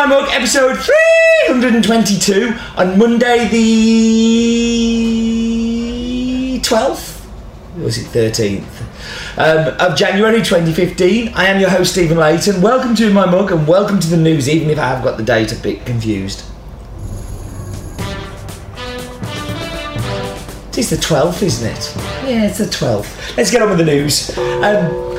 My Mug episode 322 on Monday the 12th? Or was it 13th? Um, of January 2015. I am your host, Stephen Leighton. Welcome to My Mug and welcome to the news, even if I have got the date a bit confused. It's the 12th, isn't it? Yeah, it's the 12th. Let's get on with the news. Um,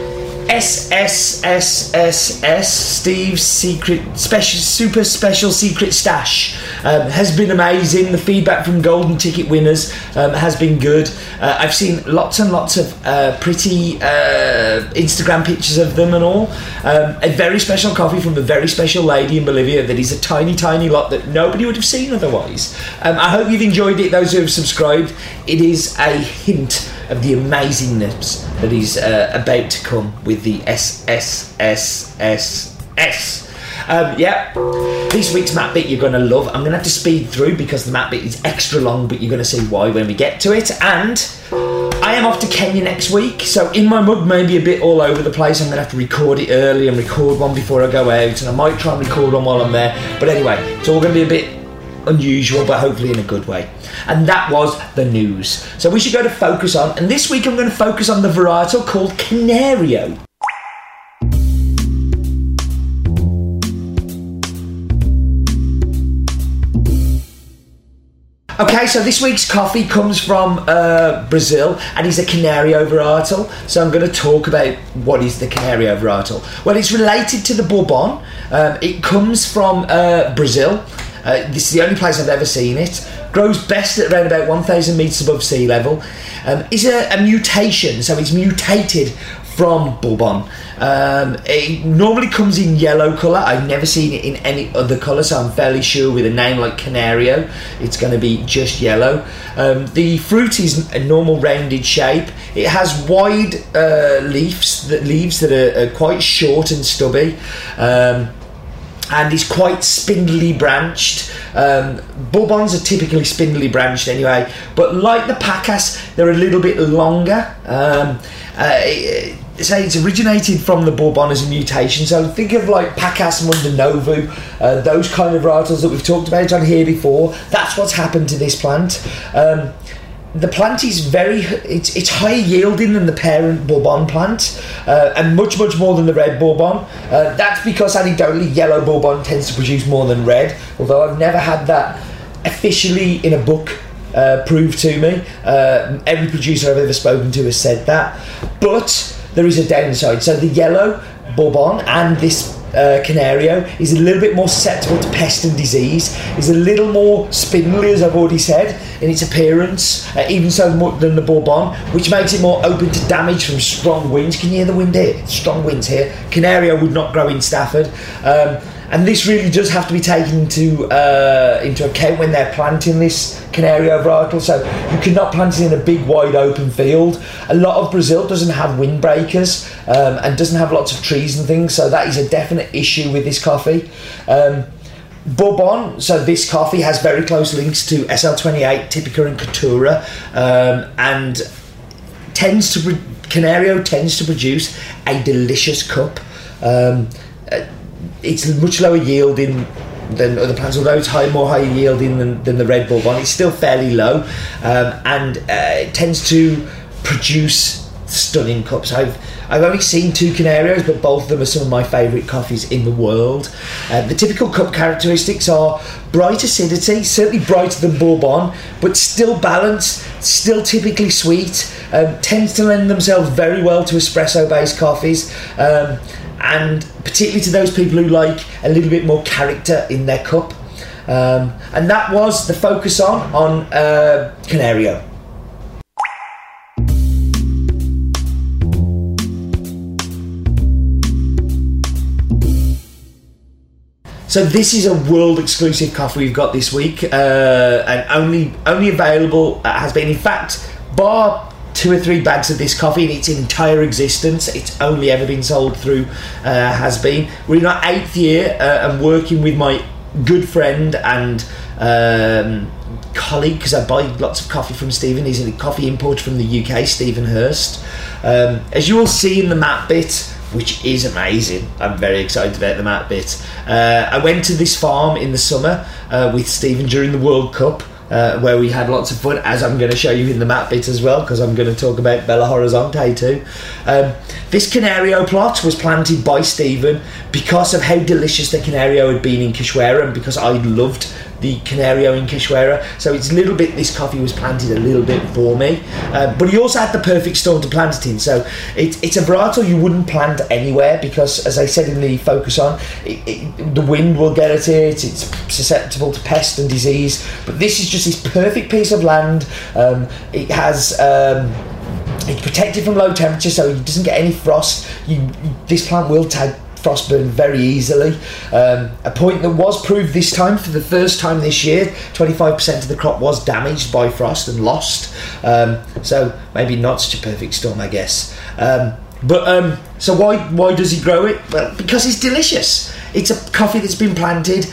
SSSSS, Steve's secret special, super special secret stash, um, has been amazing. The feedback from golden ticket winners um, has been good. Uh, I've seen lots and lots of uh, pretty uh, Instagram pictures of them and all. Um, a very special coffee from a very special lady in Bolivia that is a tiny, tiny lot that nobody would have seen otherwise. Um, I hope you've enjoyed it, those who have subscribed. It is a hint of the amazingness that is uh, about to come with the SSSSS. Um, yeah, this week's map bit you're going to love. I'm going to have to speed through because the map bit is extra long, but you're going to see why when we get to it. And I am off to Kenya next week, so in my mug maybe a bit all over the place. I'm going to have to record it early and record one before I go out, and I might try and record one while I'm there. But anyway, it's all going to be a bit unusual, but hopefully in a good way. And that was the news. So we should go to focus on, and this week I'm going to focus on the varietal called Canario. Okay, so this week's coffee comes from uh, Brazil and is a Canario varietal. So I'm going to talk about what is the Canario varietal. Well, it's related to the Bourbon. Um, it comes from uh, Brazil. Uh, this is the only place I've ever seen it. Grows best at around about 1,000 metres above sea level. Um, a, a mutation, so it's mutated from Bourbon. Um, it normally comes in yellow colour. I've never seen it in any other colour, so I'm fairly sure with a name like Canario, it's going to be just yellow. Um, the fruit is a normal rounded shape. It has wide uh, leaves that leaves that are, are, quite short and stubby. Um, and is quite spindly branched. Um, Bourbons are typically spindly branched anyway, but like the Pacas, they're a little bit longer. Um, uh, say it's originated from the Bourbon as a mutation. So think of like Pacas Mundo Novo, uh, those kind of varietals that we've talked about on here before. That's what's happened to this plant. Um, the plant is very it's it's higher yielding than the parent bourbon plant uh, and much much more than the red bourbon uh, that's because anecdotally yellow bourbon tends to produce more than red although i've never had that officially in a book uh, proved to me uh, every producer i've ever spoken to has said that but there is a downside so the yellow bourbon and this uh, Canario is a little bit more susceptible to pest and disease. Is a little more spindly, as I've already said, in its appearance, uh, even so more than the Bourbon, which makes it more open to damage from strong winds. Can you hear the wind here? Strong winds here. Canario would not grow in Stafford. Um, and this really does have to be taken into uh, into account when they're planting this Canario varietal. So you cannot plant it in a big, wide open field. A lot of Brazil doesn't have windbreakers um, and doesn't have lots of trees and things, so that is a definite issue with this coffee. Um, Bourbon, so this coffee has very close links to SL28, Typica, and Caturra, um, and tends to Canario tends to produce a delicious cup. Um, it's much lower yielding than other plants, although it's high, more high yielding than, than the Red Bull one. It's still fairly low, um, and uh, it tends to produce stunning cups. I've I've only seen two Canarios, but both of them are some of my favourite coffees in the world. Uh, the typical cup characteristics are bright acidity, certainly brighter than Bourbon, but still balanced, still typically sweet. Um, tends to lend themselves very well to espresso-based coffees. Um, and particularly to those people who like a little bit more character in their cup. Um, and that was the focus on on uh, Canario. So this is a world exclusive coffee we've got this week, uh, and only only available uh, Has Bean. In fact, bar two or three bags of this coffee in its entire existence. It's only ever been sold through uh, Has Bean. We're in our eighth year uh, and working with my good friend and um, colleague because I buy lots of coffee from Stephen. He's a coffee importer from the UK, Stephen Hurst. Um, as you will see in the map bit, which is amazing. I'm very excited about the map bit. Uh, I went to this farm in the summer uh, with Stephen during the World Cup. Uh, where we had lots of fun, as I'm going to show you in the map bit as well, because I'm going to talk about Belo Horizonte too. Um, this Canario plot was planted by Stephen because of how delicious the Canario had been in Cachoeira and because I loved the Canario in Cachoeira. So it's a little bit, this coffee was planted a little bit for me. Uh, but he also had the perfect storm to plant it in. So it, it's a varietal you wouldn't plant anywhere because, as I said in the focus on, it, it, the wind will get at it, it's susceptible to pest and disease. But this is just this perfect piece of land. Um, it has. Um, it's protected from low temperature, so it doesn't get any frost. You, this plant will take frostburn very easily. Um, a point that was proved this time for the first time this year 25% of the crop was damaged by frost and lost. Um, so maybe not such a perfect storm, I guess. Um, but um, so why why does he grow it? Well, because it's delicious. It's a coffee that's been planted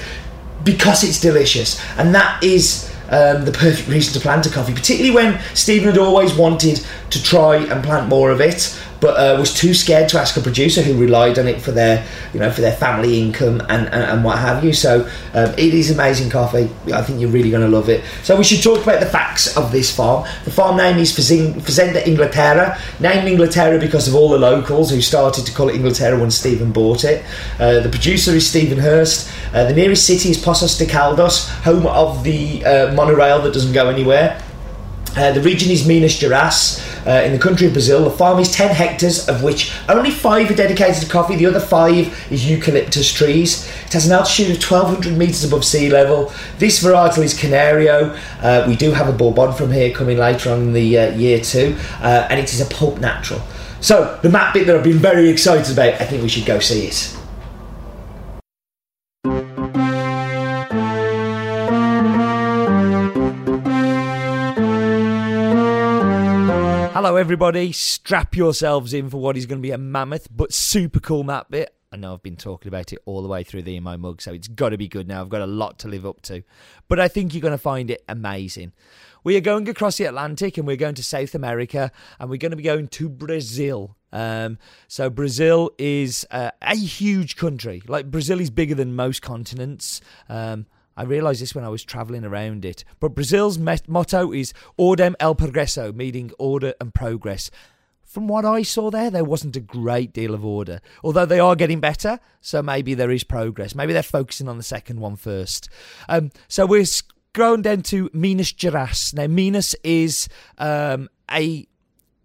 because it's delicious, and that is um, the perfect reason to plant a coffee, particularly when Stephen had always wanted to try and plant more of it but uh, was too scared to ask a producer who relied on it for their, you know, for their family income and, and, and what have you. So um, it is amazing coffee. I think you're really going to love it. So we should talk about the facts of this farm. The farm name is Fazenda Inglaterra, named Inglaterra because of all the locals who started to call it Inglaterra when Stephen bought it. Uh, the producer is Stephen Hurst. Uh, the nearest city is Poços de Caldas, home of the uh, monorail that doesn't go anywhere. Uh, the region is Minas Gerais uh, in the country of Brazil. The farm is 10 hectares, of which only five are dedicated to coffee. The other five is eucalyptus trees. It has an altitude of 1200 metres above sea level. This varietal is Canario. Uh, we do have a Bourbon from here coming later on in the uh, year too, uh, and it is a pulp natural. So, the map bit that I've been very excited about, I think we should go see it. Everybody. Strap yourselves in for what is going to be a mammoth but super cool map bit. I know I've been talking about it all the way through the in my mug, so it's got to be good now. I've got a lot to live up to, but I think you're going to find it amazing. We are going across the Atlantic and we're going to South America and we're going to be going to Brazil. Um, so Brazil is uh, a huge country. Like Brazil is bigger than most continents. Um, I realised this when I was travelling around it. But Brazil's met- motto is Ordem el Progresso, meaning order and progress. From what I saw there, there wasn't a great deal of order. Although they are getting better, so maybe there is progress. Maybe they're focusing on the second one first. Um, so we're going down to Minas Gerais. Now, Minas is um, a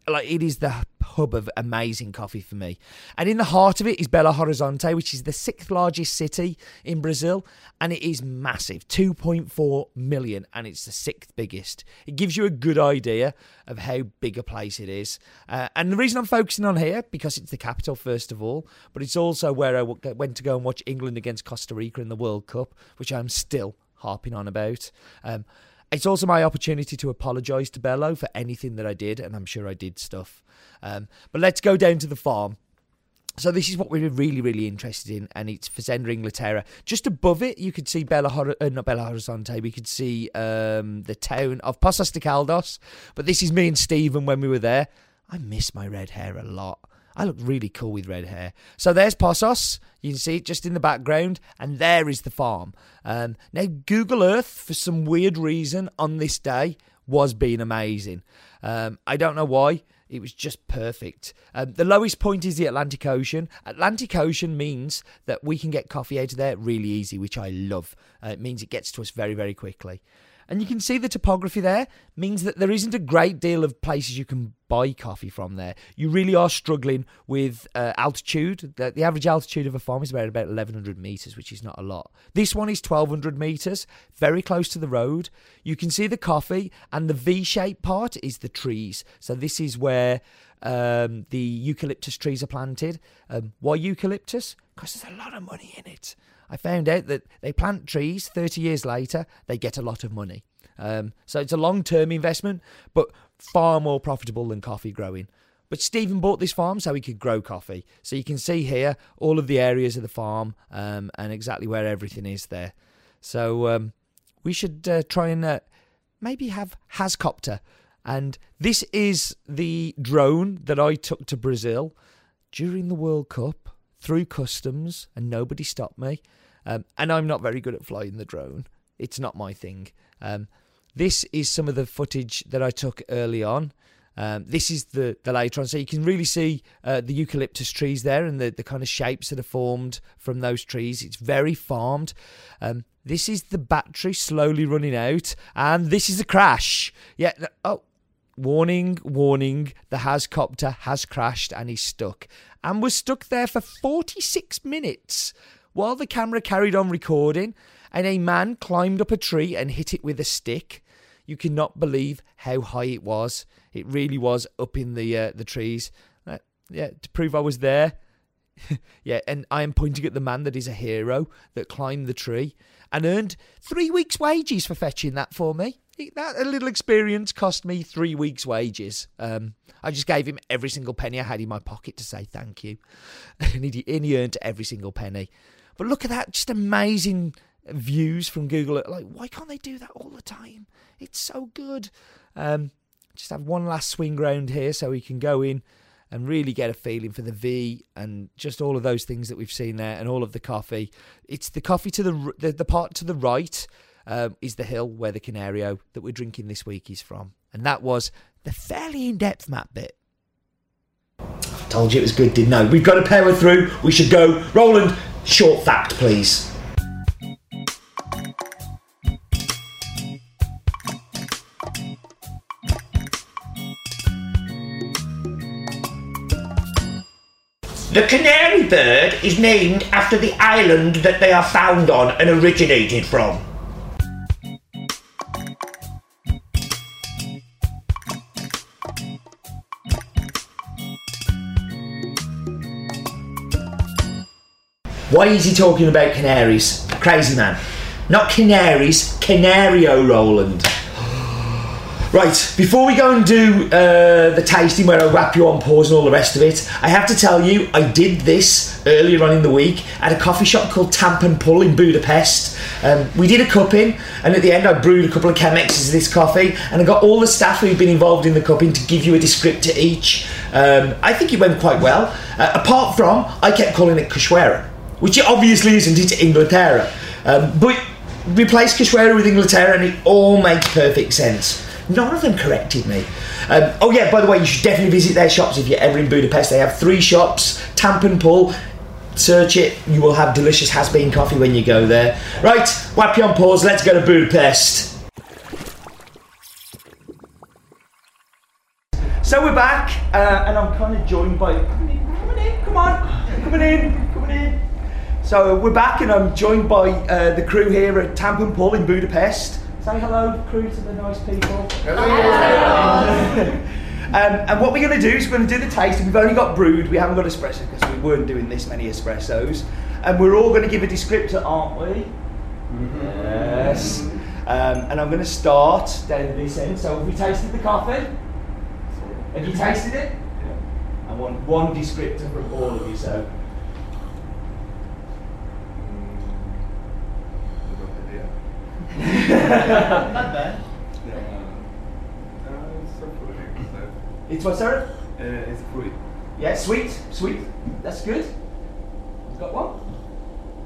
like it is the hub of amazing coffee for me. And in the heart of it is Belo Horizonte, which is the sixth largest city in Brazil, and it is massive 2.4 million, and it's the sixth biggest. It gives you a good idea of how big a place it is. Uh, and the reason I'm focusing on here, because it's the capital, first of all, but it's also where I went to go and watch England against Costa Rica in the World Cup, which I'm still harping on about. Um, it's also my opportunity to apologise to Bello for anything that I did, and I'm sure I did stuff. Um, but let's go down to the farm. So this is what we're really, really interested in, and it's Fazenda Inglaterra. Just above it, you could see Bella, Hor- uh, not Belo Horizonte. We could see um, the town of Poços de Caldas. But this is me and Stephen when we were there. I miss my red hair a lot. I look really cool with red hair. So there's Poços. You can see it just in the background, and there is the farm. Um, now, Google Earth, for some weird reason, on this day was being amazing. Um, I don't know why. It was just perfect. Um, the lowest point is the Atlantic Ocean. Atlantic Ocean means that we can get coffee out of there really easy, which I love. Uh, it means it gets to us very, very quickly. And you can see the topography there means that there isn't a great deal of places you can buy coffee from there. You really are struggling with uh, altitude. The, the, average altitude of a farm is about, about 1100 meters, which is not a lot. This one is 1200 meters, very close to the road. You can see the coffee, and the V shaped part is the trees. So this is where um, the eucalyptus trees are planted. Um, why eucalyptus? Because there's a lot of money in it. I found out that they plant trees 30 years later, they get a lot of money. Um, so it's a long term investment, but far more profitable than coffee growing. But Stephen bought this farm so he could grow coffee. So you can see here all of the areas of the farm um, and exactly where everything is there. So um, we should uh, try and uh, maybe have Hascopter. And this is the drone that I took to Brazil during the World Cup through customs, and nobody stopped me. Um, and I'm not very good at flying the drone. It's not my thing. Um, this is some of the footage that I took early on. Um, this is the, the later on, so you can really see uh, the eucalyptus trees there and the, the kind of shapes that are formed from those trees. It's very farmed. Um, this is the battery slowly running out, and this is a crash. Yeah. Oh, warning, warning. The Hascopter has crashed and is stuck, and was stuck there for 46 minutes while the camera carried on recording. And a man climbed up a tree and hit it with a stick. You cannot believe how high it was. It really was up in the uh, the trees. Uh, yeah, to prove I was there. yeah, and I am pointing at the man that is a hero that climbed the tree and earned three weeks' wages for fetching that for me. That a little experience cost me three weeks' wages. Um, I just gave him every single penny I had in my pocket to say thank you, and he, and he earned every single penny. But look at that, just amazing views from Google. Like, why can't they do that all the time? It's so good. Um, just have one last swing round here so we can go in and really get a feeling for the V and just all of those things that we've seen there and all of the coffee. It's the coffee to the the, the part to the right um, is the hill where the Canario that we're drinking this week is from, and that was the fairly in-depth map bit. I Told you it was good, didn't I? We've got to power through. We should go. Roland, short fact, please. The canary bird is named after the island that they are found on and originated from. Why is he talking about canaries? Crazy man. Not canaries, Canario Roland. Right, before we go and do uh, the tasting where I wrap you on pause and all the rest of it, I have to tell you I did this earlier on in the week at a coffee shop called Tamp and Pull in Budapest. Um, we did a cupping, and at the end I brewed a couple of chemexes of this coffee, and I got all the staff who've been involved in the cupping to give you a descriptor each. Um, I think it went quite well. Uh, apart from, I kept calling it Cachoeira, which it obviously isn't, it's Inglaterra. Um, but replace Cachoeira with Inglaterra and it all makes perfect sense. None of them corrected me. Um, oh yeah, by the way, you should definitely visit their shops if you're ever in Budapest. They have three shops: Tamp and Pull. Search it. You will have delicious Has Bean coffee when you go there. Right, whap you on pause. Let's go to Budapest. So we're back, uh, and I'm kind of joined by. Come in, in, come on, in, coming in. So we're back, and I'm joined by uh, the crew here at Tamp and Pull in Budapest. Say hello, crew, to the nice people. Hello. um, and what we're going to do is we're going to do the tasting. We've only got brewed, we haven't got espresso because we weren't doing this many espressos. And we're all going to give a descriptor, aren't we? Mm-hmm. Yes. Um, and I'm going to start down this end. So have we tasted the coffee? Have you tasted it? Yeah. I want one descriptor from all of you, so. Not bad. Yeah. Uh, it's so fruity. It's what, sir? Uh, it's fruity. Yeah, sweet, sweet. That's good. You got one?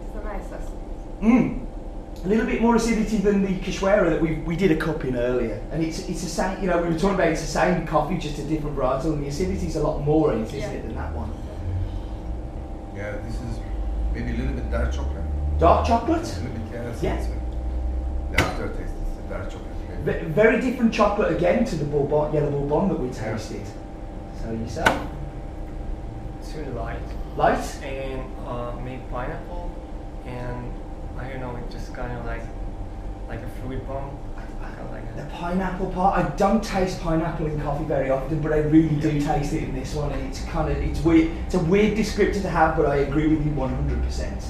It's a nice acid. Mmm. A little bit more acidity than the Cachoeira that we, we did a cup in earlier. And it's it's the same, you know, we were talking about it's the same coffee, just a different varietal, and the acidity's a lot more in it, isn't Yeah. it, than that one? Yeah, this is maybe a little bit dark chocolate. Dark chocolate? A chocolate? little bit, yes. Yeah. It's, The aftertaste is a dark chocolate. maybe. Ve- Very different chocolate again to the Bourbon, yellow Bourbon that we tasted. So yourself? It's really light Light? and uh, made pineapple and I don't know, it just kind of like like a fruit bomb. I kind of like it. The pineapple part, I don't taste pineapple in coffee very often, but I really do taste it in this one, and it's kind of it's weird. It's a weird descriptor to have, but I agree with you one hundred percent.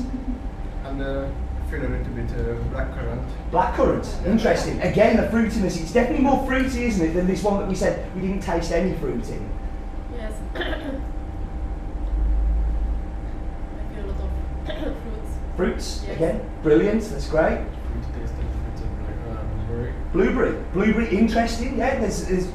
And uh, I feel a little bit uh, blackcurrant. Blackcurrant, interesting. Again, the fruitiness. It's definitely more fruity, isn't it, than this one that we said we didn't taste any fruit in. Yes. I feel a lot of fruits. Fruits Yes. again, brilliant. That's great. Fruit taste and fruits of like uh, blueberry. Blueberry, blueberry, interesting. Yeah, there's, there's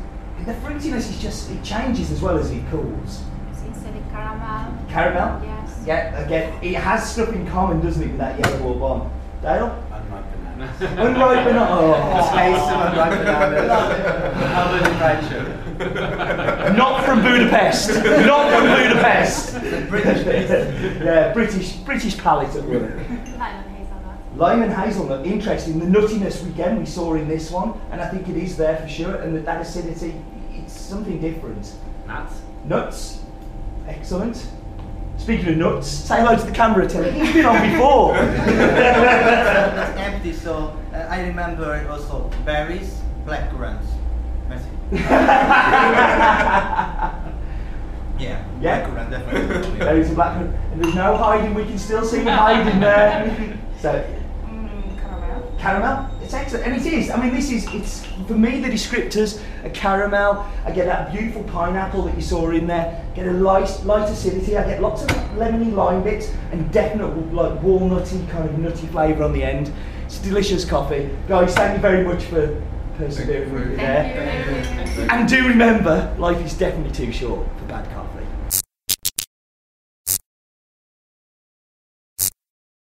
the fruitiness is just it changes as well as it cools. Since the Caramel. Caramel? Yes. Yeah, again, it has stuff in common, doesn't it, with that yellow bourbon? Dale? Oh. Unripe bananas. Unripe banana. Oh. Taste of unripe bananas. Covered in dried sugar. Not from Budapest. Not from Budapest. It's British taste. yeah, British British palate at work. Lemon hazelnut. Lime and hazelnut, interesting. The nuttiness again we saw in this one, and I think it is there for sure. And that, that acidity, it's something different. Nuts. Nuts, excellent. Speaking of nuts, say hello to the camera, Terry. He's been on before. That's empty, so uh, I remember also berries, blackcurrants. Merci. Yeah, Yeah. blackcurrant definitely. there is a black one, and there's no hiding. We can still see you hiding there. So caramel. it's excellent, and it is. I mean, this is it's for me the descriptors: a caramel. I get that beautiful pineapple that you saw in there. Get a light, light acidity. I get lots of lemony lime bits and definite like walnutty kind of nutty flavour on the end. It's a delicious coffee, guys. Thank you very much for persevering with me there. And do remember, life is definitely too short for bad coffee.